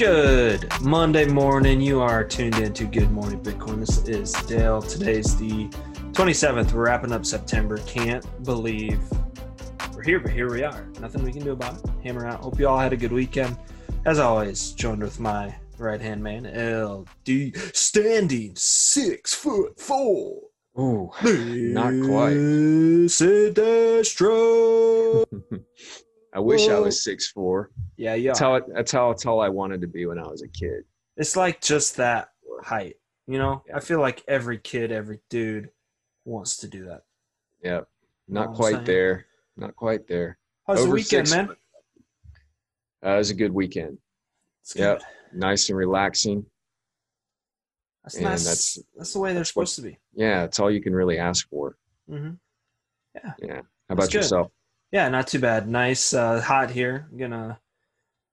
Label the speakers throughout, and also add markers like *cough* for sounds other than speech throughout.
Speaker 1: Good Monday morning. You are tuned in to Good Morning Bitcoin. This is Dale. Today's the 27th. We're wrapping up September. Can't believe we're here, but here we are. Nothing we can do about it. Hammer out. Hope you all had a good weekend. As always, joined with my right hand man, LD, standing six foot four.
Speaker 2: Ooh, not quite.
Speaker 1: Sinestro. *laughs*
Speaker 2: I wish I was six four.
Speaker 1: yeah, yeah.
Speaker 2: That's how that's how tall I wanted to be when I was a kid.
Speaker 1: It's like just that height. You know,
Speaker 2: Yeah.
Speaker 1: I feel like every kid, every dude wants to do that.
Speaker 2: Yep. Not
Speaker 1: what I'm
Speaker 2: quite there. Not quite there.
Speaker 1: How's the weekend,
Speaker 2: six
Speaker 1: man?
Speaker 2: Uh, it was a good weekend.
Speaker 1: It's
Speaker 2: Yep.
Speaker 1: good.
Speaker 2: Nice and relaxing.
Speaker 1: That's
Speaker 2: And
Speaker 1: nice.
Speaker 2: that's-
Speaker 1: That's, the way they're supposed to be.
Speaker 2: Yeah, that's all you can really ask for.
Speaker 1: hmm
Speaker 2: Yeah. How
Speaker 1: That's
Speaker 2: about
Speaker 1: good. Yeah, not too bad. Nice, uh, hot here. I'm gonna,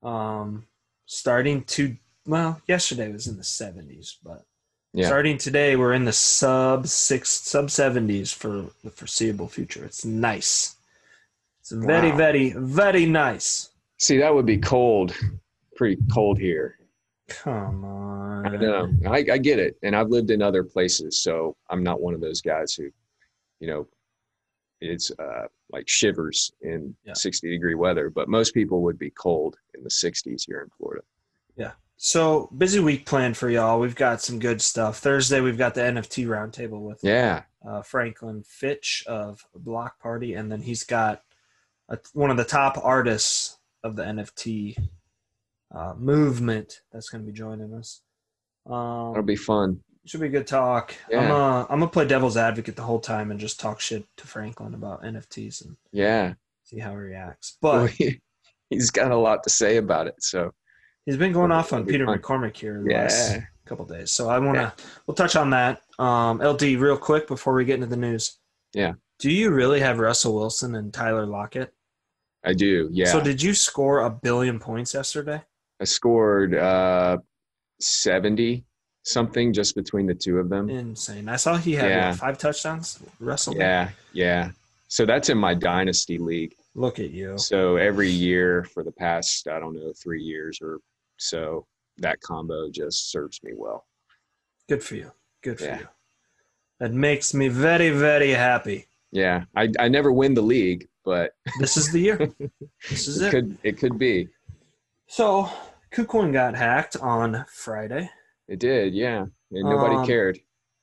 Speaker 1: um, starting to well, yesterday was in the seventies, but
Speaker 2: Yeah.
Speaker 1: starting today we're in the sub six, sub seventies for the foreseeable future. It's nice. It's very,
Speaker 2: Wow.
Speaker 1: very, very nice.
Speaker 2: See, that would be cold. Pretty cold here.
Speaker 1: Come on.
Speaker 2: I know. I, I get it. And I've lived in other places, so I'm not one of those guys who, you know, it's uh, like shivers in
Speaker 1: Yeah.
Speaker 2: 60 degree weather. But most people would be cold in the 60s here in Florida. Yeah.
Speaker 1: So busy week planned for y'all. We've got some good stuff. Thursday we've got the NFT roundtable with
Speaker 2: Yeah.
Speaker 1: uh, Franklin Fitch of Block Party, and then he's got a, one of the top artists of the NFT uh, movement that's going to be joining us.
Speaker 2: That'll
Speaker 1: Um,
Speaker 2: be fun.
Speaker 1: Should be a good talk. I'm
Speaker 2: Yeah.
Speaker 1: uh, I'm gonna play devil's advocate the whole time and just talk shit to Franklin about NFTs and
Speaker 2: Yeah.
Speaker 1: see how he reacts.
Speaker 2: Well,
Speaker 1: But *laughs*
Speaker 2: he, he's got a lot to say about it. So,
Speaker 1: he's been going off on Peter
Speaker 2: fun.
Speaker 1: McCormack here the last
Speaker 2: yeah.
Speaker 1: couple days. So I want to we'll touch on that. Um, LD real quick before we get into the news.
Speaker 2: Yeah.
Speaker 1: Do you really have Russell Wilson and Tyler Lockett?
Speaker 2: I do. Yeah.
Speaker 1: So did you score a billion points yesterday?
Speaker 2: I scored uh, 70 something just between the two of them.
Speaker 1: Insane. I saw he had
Speaker 2: Yeah.
Speaker 1: what, five touchdowns. Russell.
Speaker 2: Yeah. Yeah. So that's in my dynasty league.
Speaker 1: Look at you.
Speaker 2: So every year for the past, I don't know, three years or so, that combo just serves me well.
Speaker 1: Good for you. Good for
Speaker 2: Yeah.
Speaker 1: you. That makes me very very happy.
Speaker 2: Yeah, I, I never win the league, but *laughs*
Speaker 1: This is the year. this is
Speaker 2: it
Speaker 1: it.
Speaker 2: could it could be.
Speaker 1: So KuCoin got hacked on Friday.
Speaker 2: It did, yeah, and nobody
Speaker 1: Um,
Speaker 2: cared.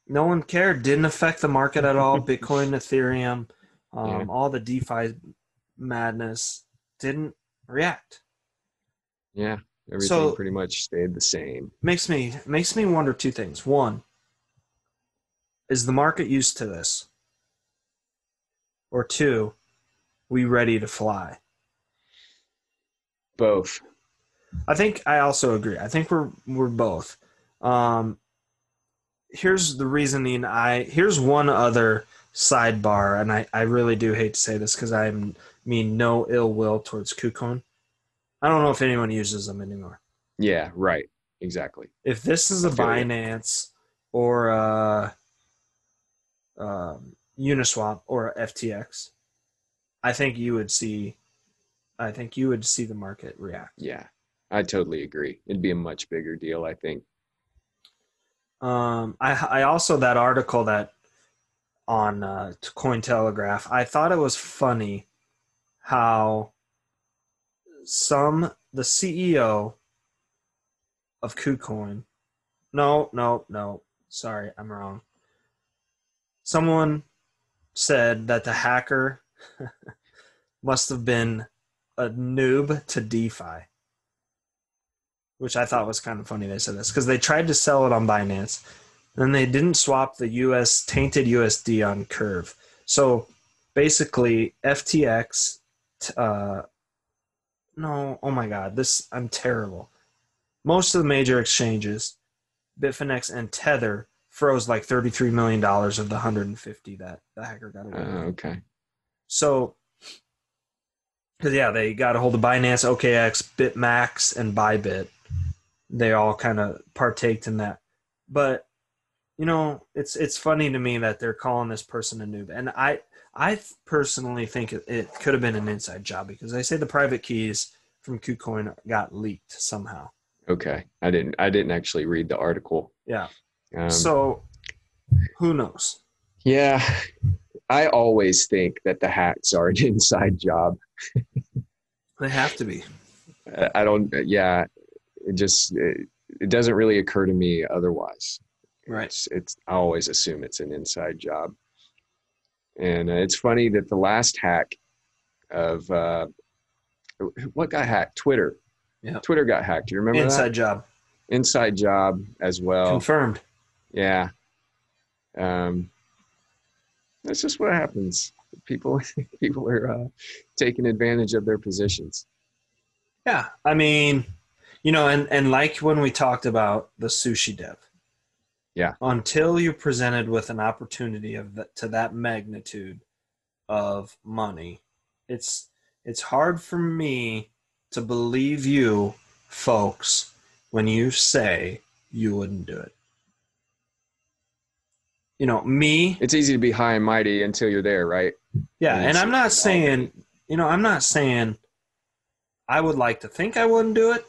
Speaker 1: No one cared. Didn't affect the market at all. Bitcoin, *laughs* Ethereum, um,
Speaker 2: Yeah.
Speaker 1: all the DeFi madness didn't react.
Speaker 2: Yeah, everything
Speaker 1: so-
Speaker 2: pretty much stayed the same.
Speaker 1: Makes me makes me wonder two things. One, is the market used to this? Or two, we ready to fly?
Speaker 2: Both.
Speaker 1: I think I also agree. I think we're we're both. Um, here's the reasoning. I here's one other sidebar, and I I really do hate to say this because I mean no ill will towards KuCoin. I don't know if anyone uses them anymore.
Speaker 2: Yeah, right. Exactly.
Speaker 1: If this is a. Binance or a, um, Uniswap or a FTX, I think you would see. I think you would see the market react.
Speaker 2: Yeah, I totally agree. It'd be a much bigger deal, I think.
Speaker 1: Um, I I also that article that on uh, Cointelegraph. I thought it was funny how some the CEO of KuCoin. No, no, no. Sorry, I'm wrong. Someone said that the hacker *laughs* must have been a noob to DeFi which I thought was kind of funny they said this because they tried to sell it on Binance, and they didn't swap the US tainted USD on Curve. So basically, FTX, uh, no, oh my God, this I'm terrible. Most of the major exchanges, Bitfinex and Tether, froze like $33 million of the 150 that the hacker got away.
Speaker 2: Uh, okay.
Speaker 1: So, because yeah, they got a hold of Binance, OKX, BitMax, and Bybit. They all kind of partaked in that. But you know, it's it's funny to me that they're calling this person a noob, and I I personally think it, it could have been an inside job because they say the private keys from KuCoin got leaked somehow,
Speaker 2: Okay, I didn't. I didn't actually read the article.
Speaker 1: Yeah.
Speaker 2: Um,
Speaker 1: so who knows?
Speaker 2: yeah, I always think that the hacks are an *laughs* inside job.
Speaker 1: They have to be.
Speaker 2: I- I don't. Yeah, it just it, it doesn't really occur to me otherwise.
Speaker 1: Right.
Speaker 2: It's, it's I always assume it's an inside job. And uh, it's funny that the last hack of uh, what got hacked? Twitter.
Speaker 1: Yeah.
Speaker 2: Twitter got hacked. Do you remember
Speaker 1: Inside
Speaker 2: that?
Speaker 1: job.
Speaker 2: Inside job as well.
Speaker 1: Confirmed.
Speaker 2: Yeah. Um, that's just what happens. People, *laughs* people are uh, taking advantage of their positions.
Speaker 1: Yeah. I mean, you know, and, and like when we talked about the sushi dev.
Speaker 2: Yeah.
Speaker 1: Until you're presented with an opportunity of that, to that magnitude of money, it's it's hard for me to believe you folks when you say you wouldn't do it. You know, me,
Speaker 2: It's easy to be high and mighty until you're there, right?
Speaker 1: yeah,
Speaker 2: And
Speaker 1: and I'm not saying, you know, I'm not saying I would like to think I wouldn't do it,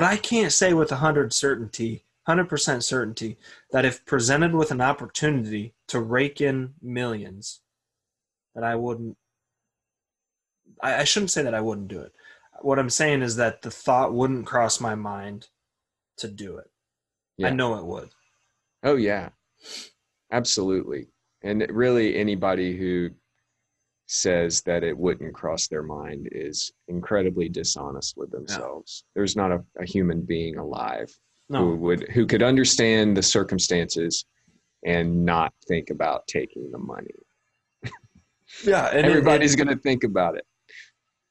Speaker 1: but I can't say with a hundred certainty, hundred percent certainty, that if presented with an opportunity to rake in millions, that I wouldn't. I, I shouldn't say that I wouldn't do it. What I'm saying is that the thought wouldn't cross my mind to do it. I know it would.
Speaker 2: Oh yeah, absolutely. And really, anybody who says that it wouldn't cross their mind is incredibly dishonest with themselves. There's not a, a human being alive who would who could understand the circumstances and not think about taking the money. *laughs*
Speaker 1: yeah, and
Speaker 2: Everybody's going to think about it.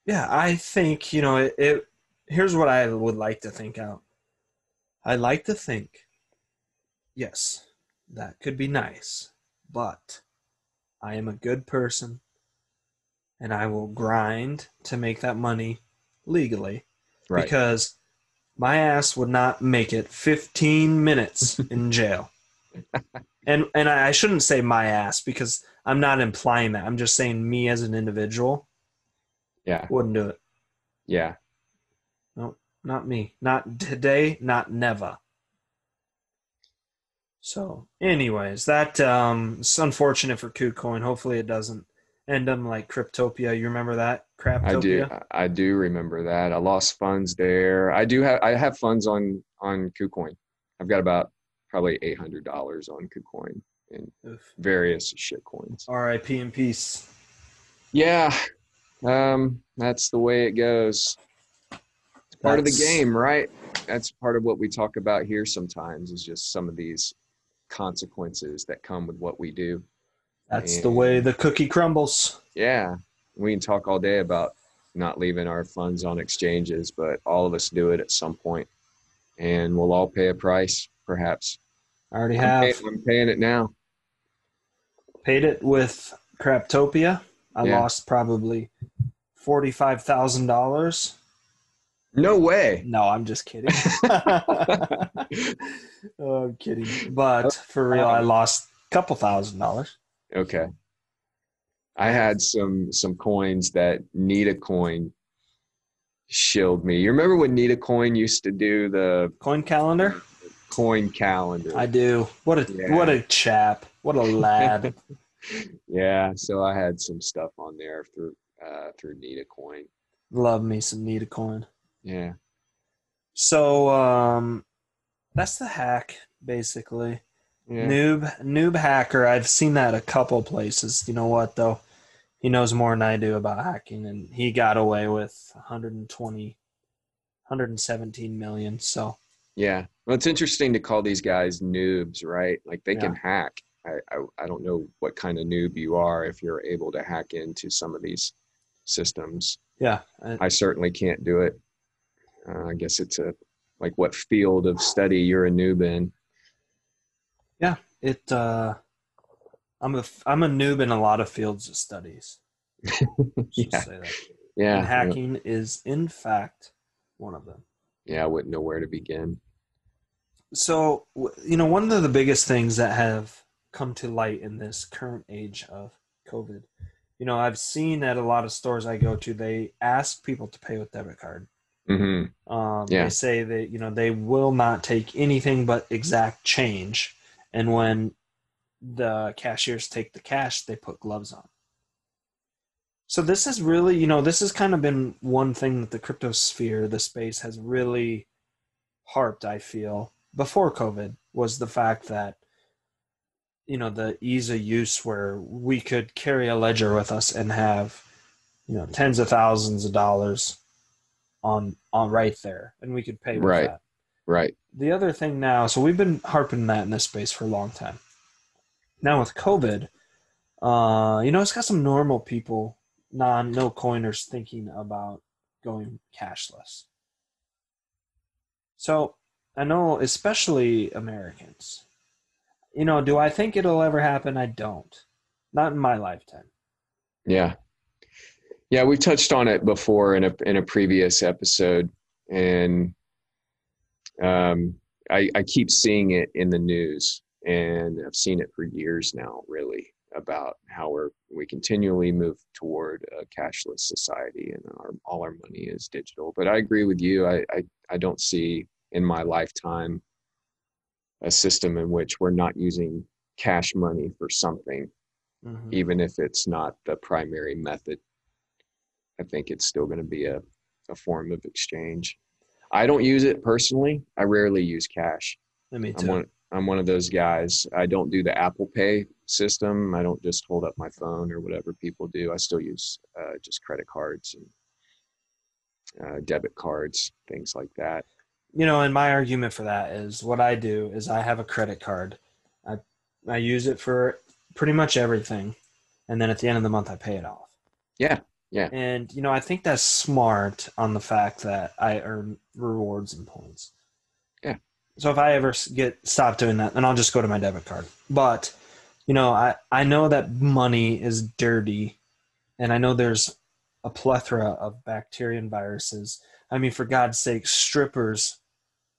Speaker 1: Yeah, I think you know it, it. Here's what I would like to think out. I like to think, yes, that could be nice, but I am a good person, and I will grind to make that money legally
Speaker 2: Right.
Speaker 1: because my ass would not make it 15 minutes *laughs* in jail. and and I shouldn't say my ass because I'm not implying that. I'm just saying me as an individual
Speaker 2: yeah.
Speaker 1: wouldn't do it.
Speaker 2: Yeah.
Speaker 1: No, not me. Not today, not never. So, anyways, that um it's unfortunate for KuCoin. Hopefully it doesn't end up like Cryptopia. You remember that? Crap?
Speaker 2: I do. I do remember that. I lost funds there. I do have. I have funds on on KuCoin. I've got about probably eight hundred dollars on KuCoin and
Speaker 1: Oof.
Speaker 2: various shit coins.
Speaker 1: R.I.P. in peace.
Speaker 2: Yeah, um, that's the way it goes. It's part of the game, right? That's part of what we talk about here. Sometimes is just some of these consequences that come with what we do.
Speaker 1: That's the way the cookie crumbles.
Speaker 2: Yeah, we can talk all day about not leaving our funds on exchanges, but all of us do it at some point, and we'll all pay a price, perhaps.
Speaker 1: I already
Speaker 2: I'm,
Speaker 1: have
Speaker 2: pay- I'm paying it now.
Speaker 1: paid it with Craptopia. I
Speaker 2: Yeah.
Speaker 1: lost probably forty-five thousand dollars.
Speaker 2: No way.
Speaker 1: No, I'm just kidding. *laughs* *laughs* oh, I'm kidding. But for real, I lost a couple thousand dollars.
Speaker 2: Okay. I had some some coins that Need a Coin shilled me. You remember when Need a Coin used to do the
Speaker 1: Coin calendar?
Speaker 2: coin calendar?
Speaker 1: I do. What a
Speaker 2: Yeah.
Speaker 1: what a chap. What a lad. *laughs* *laughs*
Speaker 2: yeah, so I had some stuff on there through uh, through Need a Coin.
Speaker 1: Love me some need a coin.
Speaker 2: Yeah.
Speaker 1: So um that's the hack, basically.
Speaker 2: Yeah.
Speaker 1: Noob noob hacker. I've seen that a couple places. You know what though? He knows more than I do about hacking and he got away with 120 117 million. So
Speaker 2: Yeah. Well, it's interesting to call these guys noobs, right? Like they can hack. I, I I don't know what kind of noob you are if you're able to hack into some of these systems.
Speaker 1: yeah, I-
Speaker 2: I certainly can't do it. Uh, I guess it's a like what field of study you're a noob in.
Speaker 1: It uh I'm a I'm a noob in a lot of fields of studies. *laughs*
Speaker 2: Yeah.
Speaker 1: say that.
Speaker 2: Yeah,
Speaker 1: and hacking is in fact one of them.
Speaker 2: yeah, I wouldn't know where to begin.
Speaker 1: So, you know, one of the biggest things that have come to light in this current age of COVID, you know, I've seen at a lot of stores I go to, they ask people to pay with debit card.
Speaker 2: hmm
Speaker 1: Um,
Speaker 2: Yeah.
Speaker 1: They say that you know they will not take anything but exact change, and when the cashiers take the cash, they put gloves on. So this has really, you know, this has kind of been one thing that the crypto sphere, the space, has really harped. I feel before COVID was the fact that you know the ease of use where we could carry a ledger with us and have you know tens of thousands of dollars on on right there and we could pay with
Speaker 2: Right.
Speaker 1: that
Speaker 2: Right.
Speaker 1: the other thing now so we've been harping that in this space for a long time. Now with covid uh you know it's got some normal people non no coiners thinking about going cashless. So i know especially americans. You know do i think it'll ever happen? I don't. Not in my lifetime.
Speaker 2: Yeah. Yeah, we touched on it before in a in a previous episode, and um, I, I keep seeing it in the news, and I've seen it for years now. Really, about how we're we continually move toward a cashless society, and our, all our money is digital. But I agree with you. I, I I don't see in my lifetime a system in which we're not using cash money for something
Speaker 1: Mhm.
Speaker 2: even if it's not the primary method. I think it's still going to be a, a form of exchange. I don't use it personally. I rarely use cash.
Speaker 1: me
Speaker 2: I'm one, I'm one of those guys. I don't do the Apple Pay system. I don't just hold up my phone or whatever people do. I still use uh, just credit cards and uh, debit cards, things like that.
Speaker 1: you know and my argument for that is what i do is i have a credit card i i use it for pretty much everything and then at the end of the month i pay it off
Speaker 2: Yeah, yeah.
Speaker 1: and you know i think that's smart on the fact that i earn rewards and points
Speaker 2: Yeah.
Speaker 1: so if i ever get stop doing that then i'll just go to my debit card but you know i i know that money is dirty and i know there's a plethora of bacteria and viruses i mean for god's sake strippers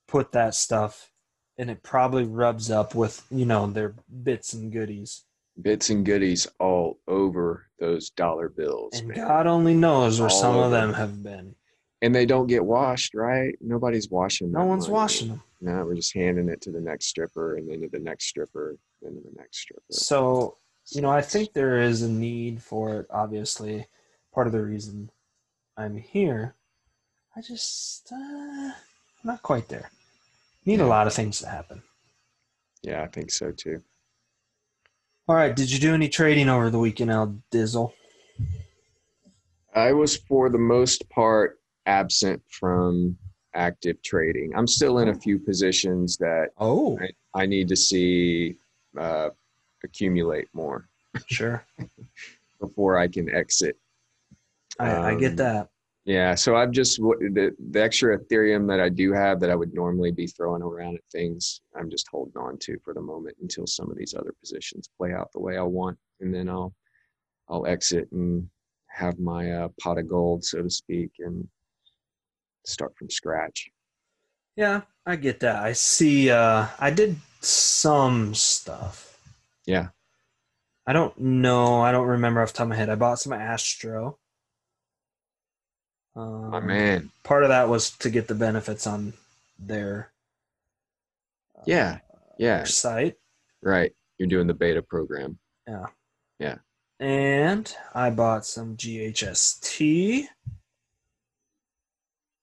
Speaker 1: put that stuff and it probably rubs up with you know their bits and goodies
Speaker 2: Bits and goodies all over those dollar bills.
Speaker 1: and
Speaker 2: man.
Speaker 1: god only knows where
Speaker 2: All
Speaker 1: some of them have been
Speaker 2: and they don't get washed, right? Nobody's washing.
Speaker 1: Them.
Speaker 2: No
Speaker 1: one's
Speaker 2: money.
Speaker 1: washing them
Speaker 2: No, we're just handing it to the next stripper, and then to the next stripper, and then to the next stripper.
Speaker 1: so you know i think there is a need for it obviously part of the reason i'm here i just uh, not quite there need a lot of things to happen
Speaker 2: Yeah, I think so too.
Speaker 1: All right did you do any trading over the weekend al dizzle?
Speaker 2: I was for the most part absent from active trading. I'm still in a few positions that
Speaker 1: oh.
Speaker 2: I need to see uh, accumulate more.
Speaker 1: Sure. *laughs*
Speaker 2: Before I can exit.
Speaker 1: I, I get
Speaker 2: Um,
Speaker 1: that
Speaker 2: Yeah, so I've just the the extra Ethereum that I do have that I would normally be throwing around at things. I'm just holding on to for the moment until some of these other positions play out the way I want, and then I'll I'll exit and have my uh, pot of gold, so to speak, and start from scratch.
Speaker 1: Yeah, I get that. I see. Uh, I did some stuff.
Speaker 2: Yeah.
Speaker 1: I don't know. I don't remember off the top of my head. I bought some Astro. Um,
Speaker 2: My man,
Speaker 1: Part of that was to get the benefits on their uh,
Speaker 2: yeah, yeah,
Speaker 1: site.
Speaker 2: right. You're doing the beta program. Yeah. Yeah.
Speaker 1: And I bought some GHST.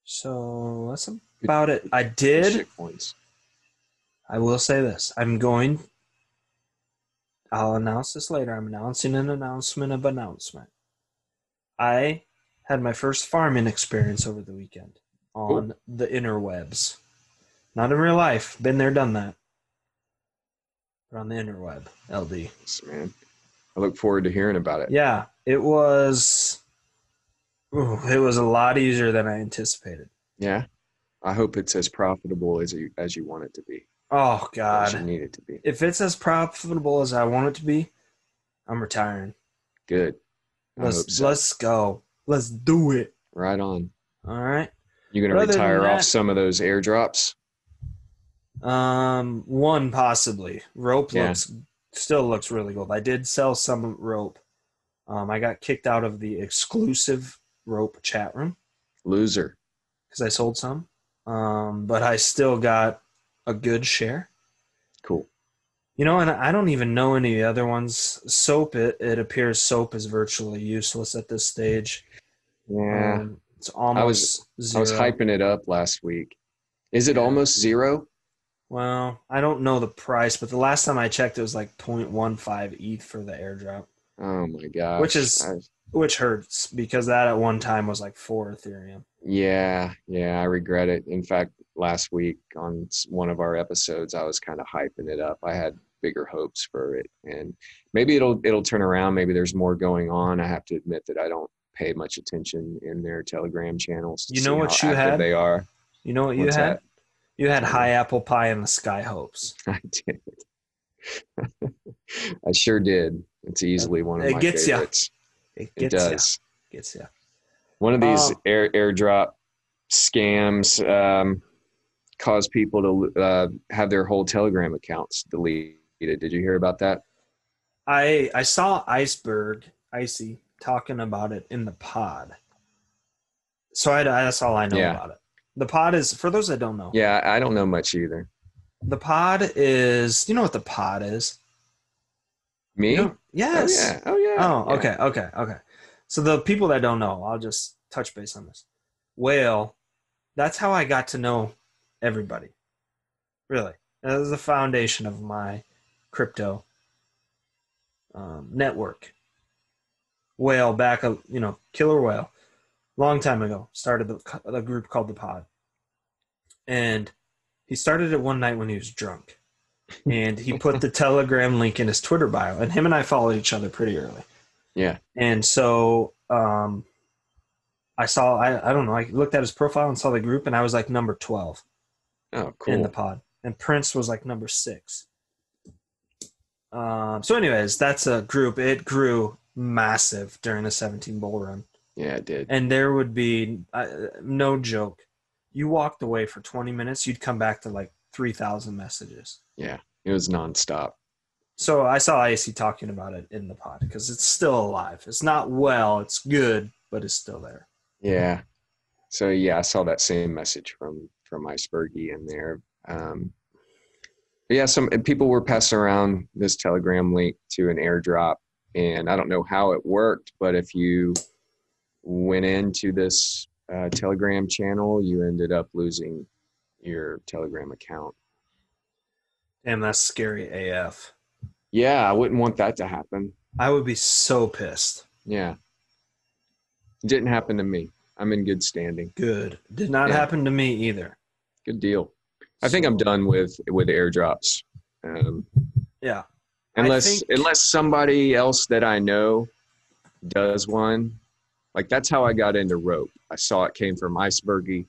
Speaker 1: So that's about it. I did. I will say this. I'm going. I'll announce this later. I'm announcing an announcement of announcement. I had my first farming experience over the weekend on the interwebs. Not in real life. Been there, done that. But on the interweb, LD.
Speaker 2: Yes, man. I look forward to hearing about it.
Speaker 1: Yeah, it was. ooh, it was a lot easier than I anticipated.
Speaker 2: Yeah. I hope it's as profitable as you as you want it to be.
Speaker 1: Oh god.
Speaker 2: As you need it to be.
Speaker 1: If it's as profitable as I want it to be, I'm retiring.
Speaker 2: Good. I
Speaker 1: Let's
Speaker 2: so.
Speaker 1: let's go. Let's do it.
Speaker 2: Right on.
Speaker 1: All right.
Speaker 2: You're gonna
Speaker 1: But other than
Speaker 2: retire off
Speaker 1: that-
Speaker 2: some of those airdrops?
Speaker 1: Um, one possibly. Rope
Speaker 2: Yeah.
Speaker 1: looks still looks really good. I did sell some rope. Um, I got kicked out of the exclusive rope chat room.
Speaker 2: Loser.
Speaker 1: because I sold some, um, but I still got a good share.
Speaker 2: Cool.
Speaker 1: You know, and I don't even know any other ones. Soap, it, it appears soap is virtually useless at this stage.
Speaker 2: Yeah.
Speaker 1: Um, it's almost I zero.
Speaker 2: I was hyping it up last week. Is it
Speaker 1: Yeah.
Speaker 2: almost zero?
Speaker 1: Well, I don't know the price, but the last time I checked, it was like 0.15 ETH for the airdrop,
Speaker 2: Oh my god!
Speaker 1: Which is-
Speaker 2: I-
Speaker 1: which hurts because that at one time was like four Ethereum.
Speaker 2: yeah, yeah, I regret it. In fact, last week on one of our episodes, I was kind of hyping it up. I had bigger hopes for it, and maybe it'll it'll turn around. Maybe there's more going on. I have to admit that I don't pay much attention in their Telegram channels.
Speaker 1: You know what you had?
Speaker 2: They are.
Speaker 1: You know what you
Speaker 2: What's
Speaker 1: had?
Speaker 2: that?
Speaker 1: You had high apple pie and the sky hopes. *laughs*
Speaker 2: I did. I sure did. It's easily one of
Speaker 1: It
Speaker 2: my
Speaker 1: gets
Speaker 2: favorites.
Speaker 1: It
Speaker 2: It
Speaker 1: gets ya.
Speaker 2: does.
Speaker 1: Gets ya.
Speaker 2: One of these
Speaker 1: Oh.
Speaker 2: air airdrop scams um, cause people to uh, have their whole Telegram accounts deleted. Did you hear about that?
Speaker 1: I I saw Iceberg Icy talking about it in the pod. So I, that's all I know
Speaker 2: Yeah.
Speaker 1: about it. The pod is for those that don't know.
Speaker 2: Yeah, I don't know much either.
Speaker 1: The pod is you know what the pod is?
Speaker 2: Me?
Speaker 1: You know- yes.
Speaker 2: Oh yeah. Oh yeah.
Speaker 1: Oh,
Speaker 2: Yeah.
Speaker 1: okay, okay, okay. So the people that don't know, I'll just touch base on this. Whale, that's how I got to know everybody. Really, that was the foundation of my crypto um, network. Whale back, a you know, killer whale, long time ago started the the group called the Pod, and he started it one night when he was drunk, and he put the *laughs* Telegram link in his Twitter bio, and him and I followed each other pretty early.
Speaker 2: Yeah.
Speaker 1: And so um, I saw, I, I don't know, I looked at his profile and saw the group, and I was like number 12
Speaker 2: Oh, cool
Speaker 1: in the pod. And Prince was like number six. Um, so, anyways, that's a group. It grew massive during the 17 bowl run.
Speaker 2: Yeah, it did.
Speaker 1: And there would be, uh, no joke, you walked away for 20 minutes, you'd come back to like 3,000 messages.
Speaker 2: Yeah, it was nonstop.
Speaker 1: So I saw IC talking about it in the pod because it's still alive. It's not well, it's good, but it's still there.
Speaker 2: Yeah. So yeah, I saw that same message from from Icebergy in there. Um, yeah, some people were passing around this Telegram link to an airdrop, and I don't know how it worked, but if you went into this uh, Telegram channel, you ended up losing your Telegram account.
Speaker 1: Damn, that's scary AF.
Speaker 2: Yeah, I wouldn't want that to happen.
Speaker 1: I would be so pissed.
Speaker 2: Yeah, it didn't happen to me. I'm in good standing.
Speaker 1: Good. Did not
Speaker 2: Yeah.
Speaker 1: happen to me either.
Speaker 2: Good deal. I think I'm done with with airdrops. Um,
Speaker 1: Yeah.
Speaker 2: Unless
Speaker 1: think-
Speaker 2: unless somebody else that I know does one. Like that's how I got into rope. I saw it came from Icebergy.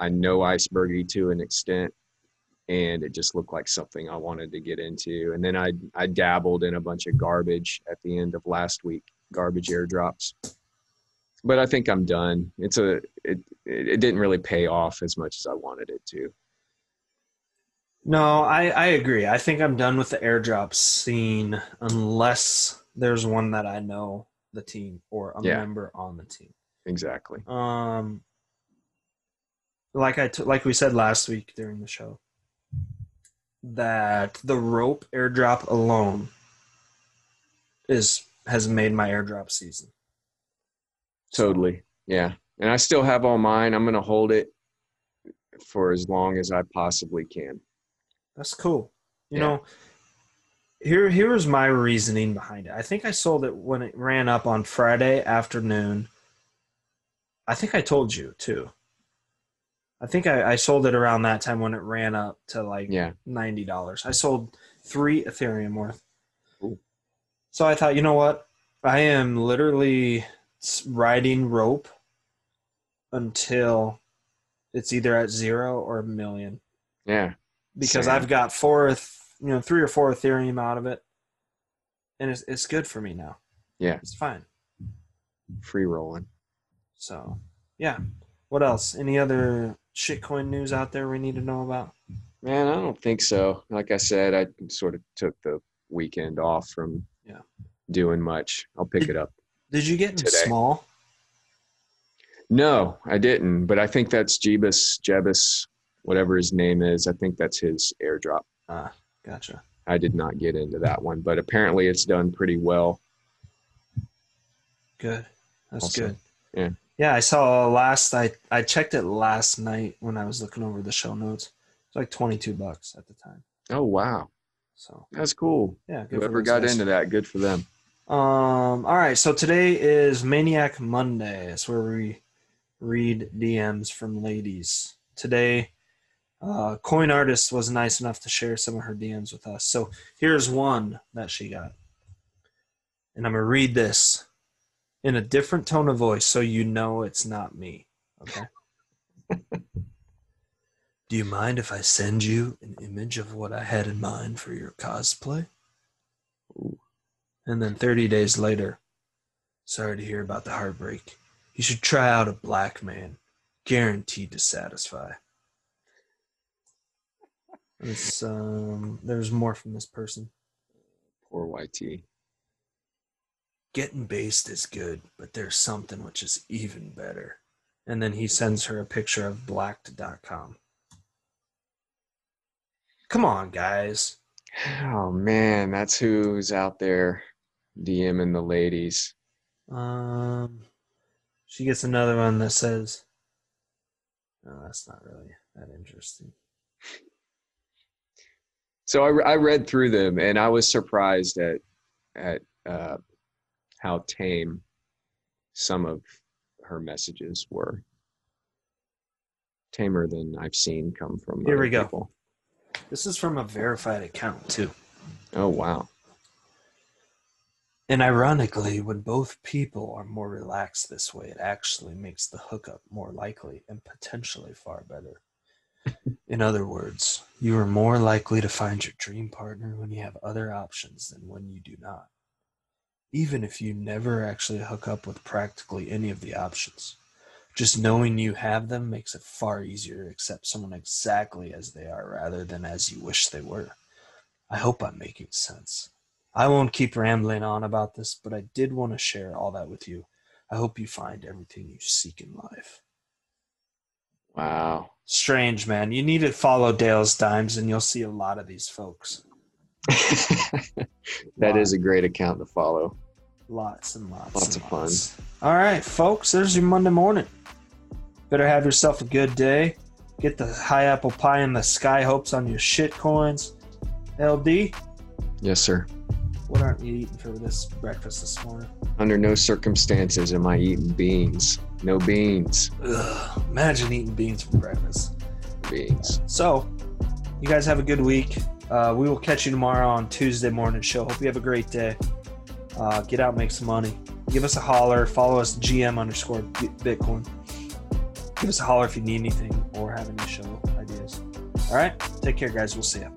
Speaker 2: I know Icebergy to an extent, and it just looked like something I wanted to get into. And then I I dabbled in a bunch of garbage at the end of last week, garbage airdrops. But I think I'm done. It's a it it, it didn't really pay off as much as I wanted it to.
Speaker 1: No, I, I agree. I think I'm done with the airdrop scene unless there's one that I know the team or a
Speaker 2: Yeah.
Speaker 1: member on the team.
Speaker 2: Exactly.
Speaker 1: Um, like I t- like we said last week during the show, that the rope airdrop alone is has made my airdrop season.
Speaker 2: Totally. Yeah. And I still have all mine. I'm going to hold it for as long as I possibly can.
Speaker 1: That's cool. You
Speaker 2: Yeah.
Speaker 1: know, here here's my reasoning behind it. I think I sold it when it ran up on Friday afternoon. I think I told you too. I think I, I sold it around that time when it ran up to like
Speaker 2: Yeah.
Speaker 1: ninety dollars. I sold three Ethereum worth.
Speaker 2: Cool.
Speaker 1: So I thought, you know what? I am literally riding rope until it's either at zero or a million
Speaker 2: Yeah.
Speaker 1: Because
Speaker 2: Same.
Speaker 1: I've got four, you know, three or four Ethereum out of it, and it's it's good for me now.
Speaker 2: Yeah.
Speaker 1: it's fine.
Speaker 2: Free rolling.
Speaker 1: So, yeah. What else? Any other shitcoin news out there we need to know about?
Speaker 2: Man, I don't think so. Like I said, I sort of took the weekend off from
Speaker 1: Yeah.
Speaker 2: doing much. I'll pick it up.
Speaker 1: Did you get
Speaker 2: Today.
Speaker 1: small?
Speaker 2: No, I didn't. But I think that's Jebus, Jebus, whatever his name is. I think that's his airdrop.
Speaker 1: Ah, gotcha.
Speaker 2: I did not get into that one, but apparently it's done pretty well.
Speaker 1: Good. That's
Speaker 2: Also,
Speaker 1: good.
Speaker 2: yeah.
Speaker 1: Yeah, I saw last I I checked it last night when I was looking over the show notes. It's like 22 bucks at the time.
Speaker 2: Oh wow,
Speaker 1: So,
Speaker 2: that's cool.
Speaker 1: yeah, good
Speaker 2: Whoever got
Speaker 1: guys.
Speaker 2: into that, good for them.
Speaker 1: Um, all right, so today is Maniac Monday. It's where we read DMs from ladies. Today, uh, Coin Artist was nice enough to share some of her DMs with us. So here's one that she got. And I'm going to read this in a different tone of voice so you know it's not me. Okay. *laughs* Do you mind if I send you an image of what I had in mind for your cosplay? And then 30 days later, sorry to hear about the heartbreak. You should try out a black man, guaranteed to satisfy. It's um there's more from this person.
Speaker 2: Poor YT.
Speaker 1: Getting based is good, but there's something which is even better. And then he sends her a picture of blacked.com. Come on, guys.
Speaker 2: Oh man, that's who's out there DMing the ladies.
Speaker 1: Um, she gets another one that says, "No, that's not really that interesting."
Speaker 2: So I, re- I read through them and I was surprised at at uh, how tame some of her messages were. Tamer than I've seen come from.
Speaker 1: Here
Speaker 2: other
Speaker 1: we go.
Speaker 2: people.
Speaker 1: This is from a verified account too.
Speaker 2: Oh wow.
Speaker 1: And ironically, when both people are more relaxed this way, it actually makes the hookup more likely and potentially far better. *laughs* In other words, you are more likely to find your dream partner when you have other options than when you do not. Even if you never actually hook up with practically any of the options. Just knowing you have them makes it far easier to accept someone exactly as they are rather than as you wish they were. I hope I'm making sense. I won't keep rambling on about this, but I did want to share all that with you. I hope you find everything you seek in life.
Speaker 2: Wow.
Speaker 1: Strange, man. You need to follow Dale's Dimes and you'll see a lot of these folks. *laughs*
Speaker 2: that is a great account to follow.
Speaker 1: Lots and lots.
Speaker 2: Lots
Speaker 1: and
Speaker 2: of fun.
Speaker 1: All right, folks, there's your Monday morning. Better have yourself a good day. Get the high apple pie and the sky hopes on your shit coins. LD,
Speaker 2: Yes, sir.
Speaker 1: What aren't you eating for this breakfast this morning?
Speaker 2: Under no circumstances am I eating beans. No beans.
Speaker 1: Ugh, imagine eating beans for breakfast.
Speaker 2: Beans.
Speaker 1: So, you guys have a good week. Uh, we will catch you tomorrow on Tuesday morning show. Hope you have a great day. Uh, get out, make some money. Give us a holler. Follow us GM underscore Bitcoin. Give us a holler if you need anything or have any show ideas. All right, take care, guys. We'll see you.